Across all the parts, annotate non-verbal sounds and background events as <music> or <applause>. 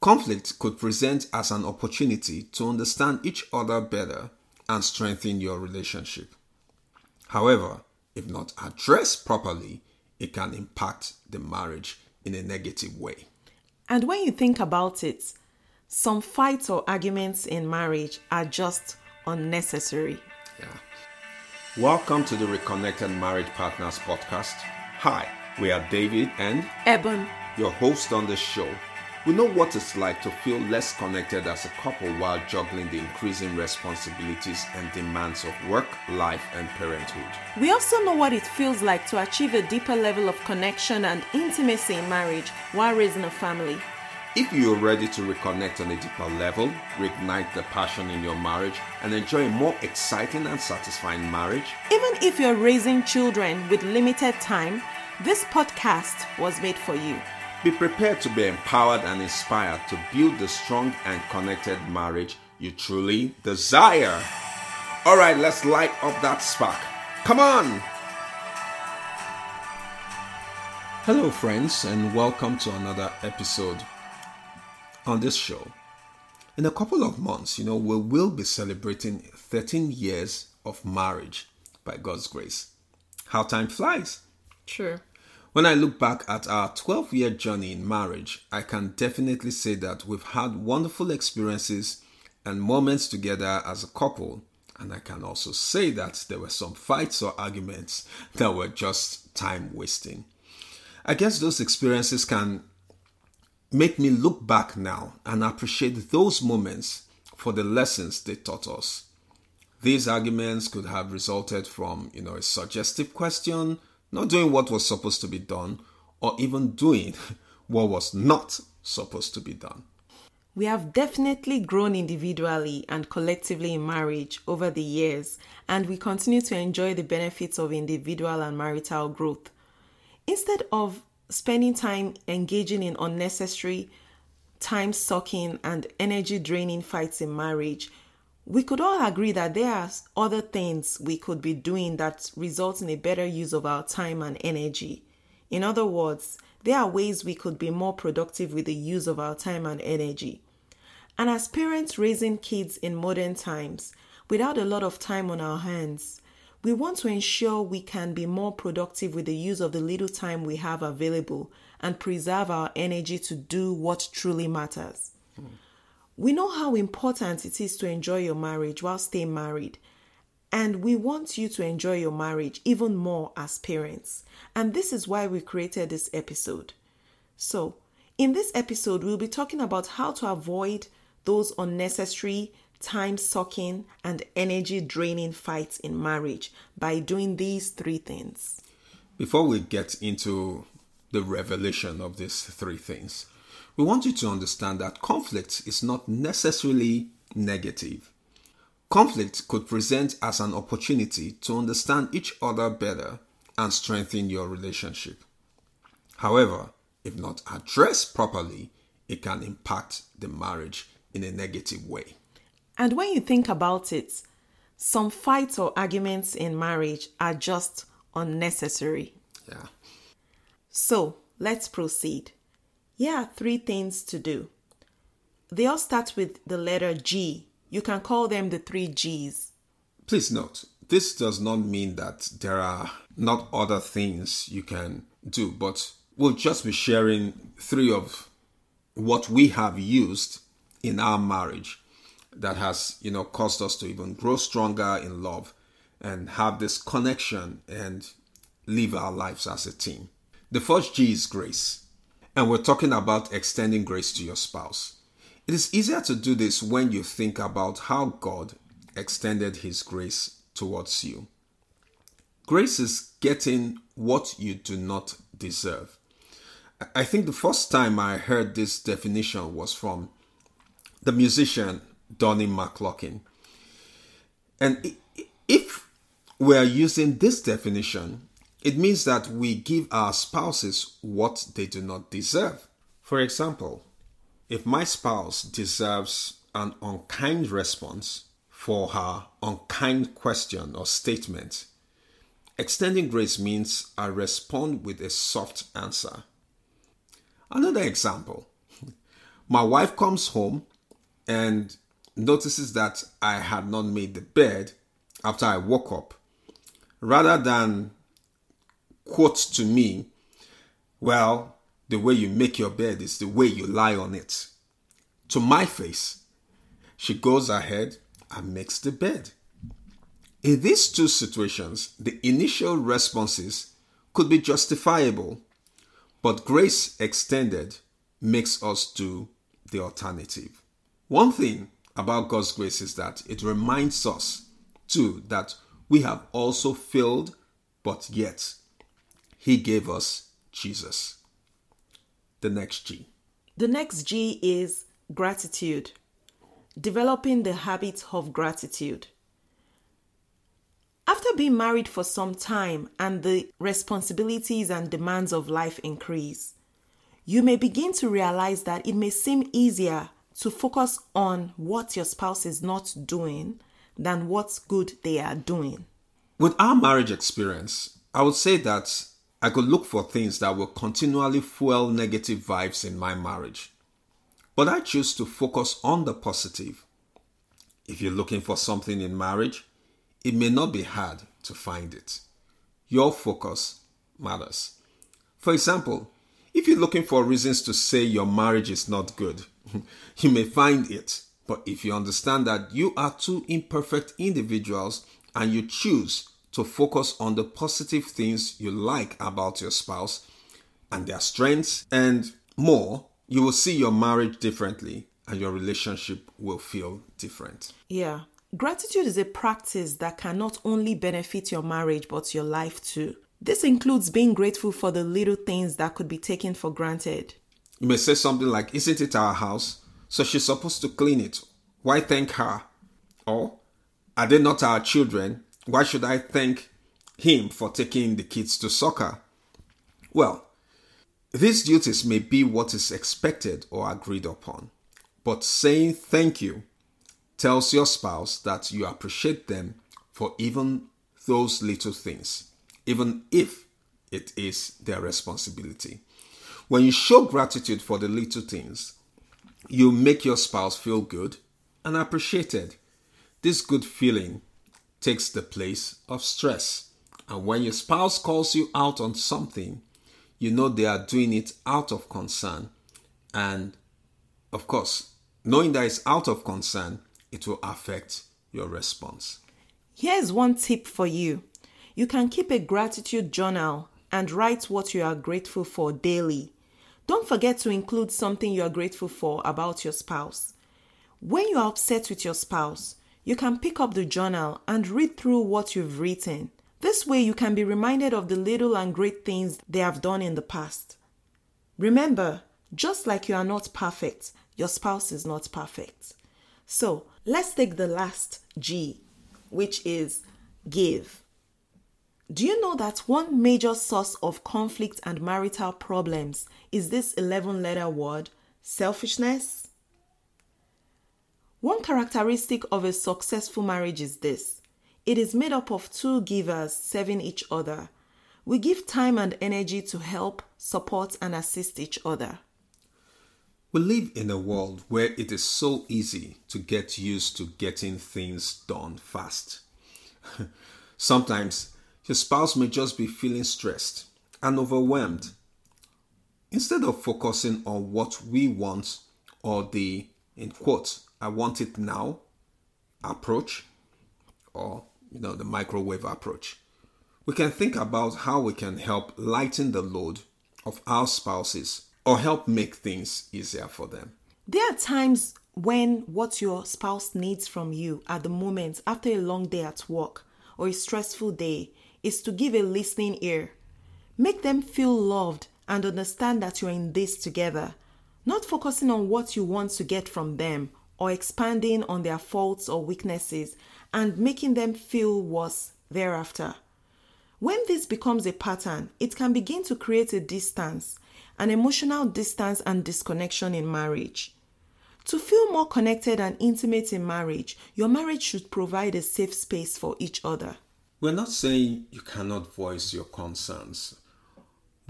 Conflict could present as an opportunity to understand each other better and strengthen your relationship. However, if not addressed properly, it can impact the marriage in a negative way. And when you think about it, some fights or arguments in marriage are just unnecessary. Yeah. Welcome to the Reconnected Marriage Partners podcast. Hi, we are David and Eben, your host on the show. We know what it's like to feel less connected as a couple while juggling the increasing responsibilities and demands of work, life, and parenthood. We also know what it feels like to achieve a deeper level of connection and intimacy in marriage while raising a family. If you are ready to reconnect on a deeper level, reignite the passion in your marriage, and enjoy a more exciting and satisfying marriage, Even if you're raising children with limited time, this podcast was made for you. Be prepared to be empowered and inspired to build the strong and connected marriage you truly desire. All right, let's light up that spark. Come on! Hello, friends, and welcome to another episode on this show. In a couple of months, you know, we will be celebrating 13 years of marriage by God's grace. How time flies. True. When I look back at our 12 year journey in marriage, I can definitely say that we've had wonderful experiences and moments together as a couple. And I can also say that there were some fights or arguments that were just time wasting. I guess those experiences can make me look back now and appreciate those moments for the lessons they taught us. These arguments could have resulted from, you know, a suggestive question, not doing what was supposed to be done, or even doing <laughs> what was not supposed to be done. We have definitely grown individually and collectively in marriage over the years, and we continue to enjoy the benefits of individual and marital growth. Instead of spending time engaging in unnecessary, time sucking, and energy draining fights in marriage, we could all agree that there are other things we could be doing that result in a better use of our time and energy. In other words, there are ways we could be more productive with the use of our time and energy. And as parents raising kids in modern times, without a lot of time on our hands, we want to ensure we can be more productive with the use of the little time we have available and preserve our energy to do what truly matters. Hmm. We know how important it is to enjoy your marriage while staying married. And we want you to enjoy your marriage even more as parents. And this is why we created this episode. So, in this episode, we'll be talking about how to avoid those unnecessary, time sucking, and energy draining fights in marriage by doing these three things. Before we get into the revelation of these three things, we want you to understand that conflict is not necessarily negative. Conflict could present as an opportunity to understand each other better and strengthen your relationship. However, if not addressed properly, it can impact the marriage in a negative way. And when you think about it, some fights or arguments in marriage are just unnecessary. Yeah. So let's proceed. Here are three things to do. They all start with the letter G. You can call them the three G's. Please note, this does not mean that there are not other things you can do, but we'll just be sharing three of what we have used in our marriage that has, you know, caused us to even grow stronger in love and have this connection and live our lives as a team. The first G is grace. And we're talking about extending grace to your spouse. It is easier to do this when you think about how God extended His grace towards you. Grace is getting what you do not deserve. I think the first time I heard this definition was from the musician Donnie McClurkin. And if we're using this definition, it means that we give our spouses what they do not deserve. For example, if my spouse deserves an unkind response for her unkind question or statement, extending grace means I respond with a soft answer. Another example <laughs> My wife comes home and notices that I had not made the bed after I woke up. Rather than quote to me, Well, the way you make your bed is the way you lie on it. To my face, she goes ahead and makes the bed. In these two situations, the initial responses could be justifiable, but grace extended makes us do the alternative. One thing about God's grace is that it reminds us, too, that we have also failed, but yet He gave us Jesus. The next G. The next G is gratitude. Developing the habit of gratitude. After being married for some time and the responsibilities and demands of life increase, you may begin to realize that it may seem easier to focus on what your spouse is not doing than what's good they are doing. With our marriage experience, I would say that I could look for things that will continually fuel negative vibes in my marriage. But I choose to focus on the positive. If you're looking for something in marriage, it may not be hard to find it. Your focus matters. For example, if you're looking for reasons to say your marriage is not good, <laughs> you may find it. But if you understand that you are two imperfect individuals and you choose to focus on the positive things you like about your spouse and their strengths and more, you will see your marriage differently and your relationship will feel different. Yeah. Gratitude is a practice that can not only benefit your marriage but your life too. This includes being grateful for the little things that could be taken for granted. You may say something like, Isn't it our house? So she's supposed to clean it. Why thank her? Or, Are they not our children? Why should I thank him for taking the kids to soccer? Well, these duties may be what is expected or agreed upon, but saying thank you tells your spouse that you appreciate them for even those little things, even if it is their responsibility. When you show gratitude for the little things, you make your spouse feel good and appreciated. This good feeling takes the place of stress. And when your spouse calls you out on something, you know they are doing it out of concern. And of course, knowing that it's out of concern, it will affect your response. Here's one tip for you you can keep a gratitude journal and write what you are grateful for daily. Don't forget to include something you are grateful for about your spouse. When you are upset with your spouse, you can pick up the journal and read through what you've written. This way, you can be reminded of the little and great things they have done in the past. Remember, just like you are not perfect, your spouse is not perfect. So, let's take the last G, which is give. Do you know that one major source of conflict and marital problems is this 11 letter word, selfishness? One characteristic of a successful marriage is this it is made up of two givers serving each other. We give time and energy to help, support, and assist each other. We live in a world where it is so easy to get used to getting things done fast. <laughs> Sometimes your spouse may just be feeling stressed and overwhelmed. Instead of focusing on what we want or the, in quotes, I want it now approach, or you know, the microwave approach, we can think about how we can help lighten the load of our spouses or help make things easier for them. There are times when what your spouse needs from you at the moment after a long day at work or a stressful day is to give a listening ear. Make them feel loved and understand that you're in this together, not focusing on what you want to get from them or expanding on their faults or weaknesses and making them feel worse thereafter. When this becomes a pattern, it can begin to create a distance, an emotional distance and disconnection in marriage. To feel more connected and intimate in marriage, your marriage should provide a safe space for each other. We're not saying you cannot voice your concerns,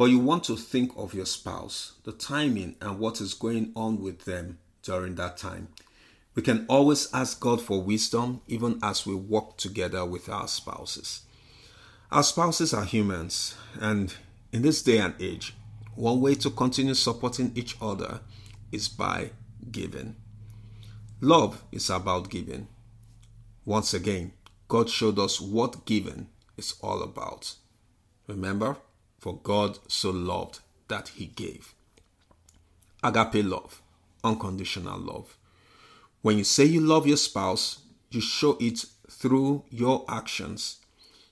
but you want to think of your spouse, the timing, and what is going on with them during that time. We can always ask God for wisdom even as we walk together with our spouses. Our spouses are humans, and in this day and age, one way to continue supporting each other is by giving. Love is about giving. Once again, God showed us what giving is all about. Remember, for God so loved that he gave. Agape love, unconditional love. When you say you love your spouse, you show it through your actions.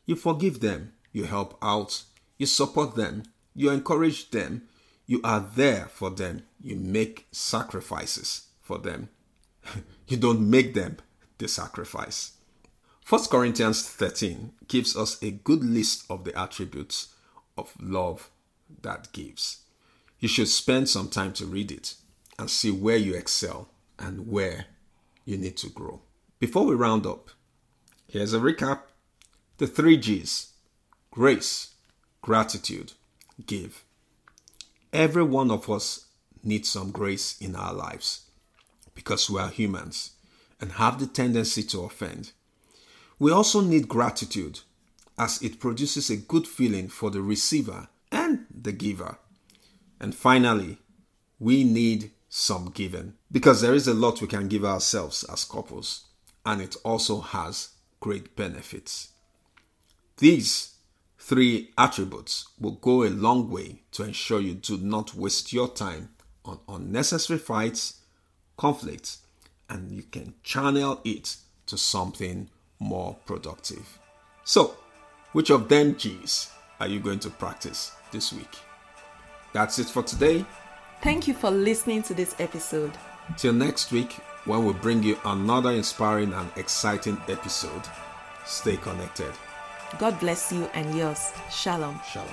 You forgive them, you help out, you support them, you encourage them, you are there for them, you make sacrifices for them. <laughs> you don't make them the sacrifice. 1 Corinthians 13 gives us a good list of the attributes of love that gives. You should spend some time to read it and see where you excel and where you need to grow. Before we round up, here's a recap the three G's grace, gratitude, give. Every one of us needs some grace in our lives because we are humans and have the tendency to offend. We also need gratitude as it produces a good feeling for the receiver and the giver. And finally, we need some giving because there is a lot we can give ourselves as couples, and it also has great benefits. These three attributes will go a long way to ensure you do not waste your time on unnecessary fights, conflicts, and you can channel it to something more productive. So, which of them G's are you going to practice this week? That's it for today. Thank you for listening to this episode. Till next week, when we bring you another inspiring and exciting episode, stay connected. God bless you and yours. Shalom. Shalom.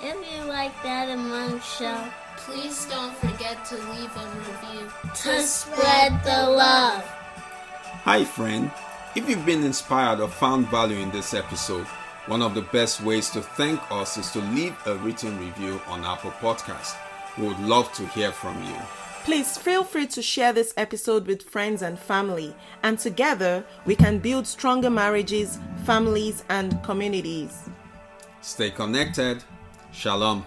If you like that among show, Please don't forget to leave a review. to spread the love. Hi, friend. If you've been inspired or found value in this episode, one of the best ways to thank us is to leave a written review on Apple Podcast. We would love to hear from you. Please feel free to share this episode with friends and family, and together we can build stronger marriages, families, and communities. Stay connected. Shalom.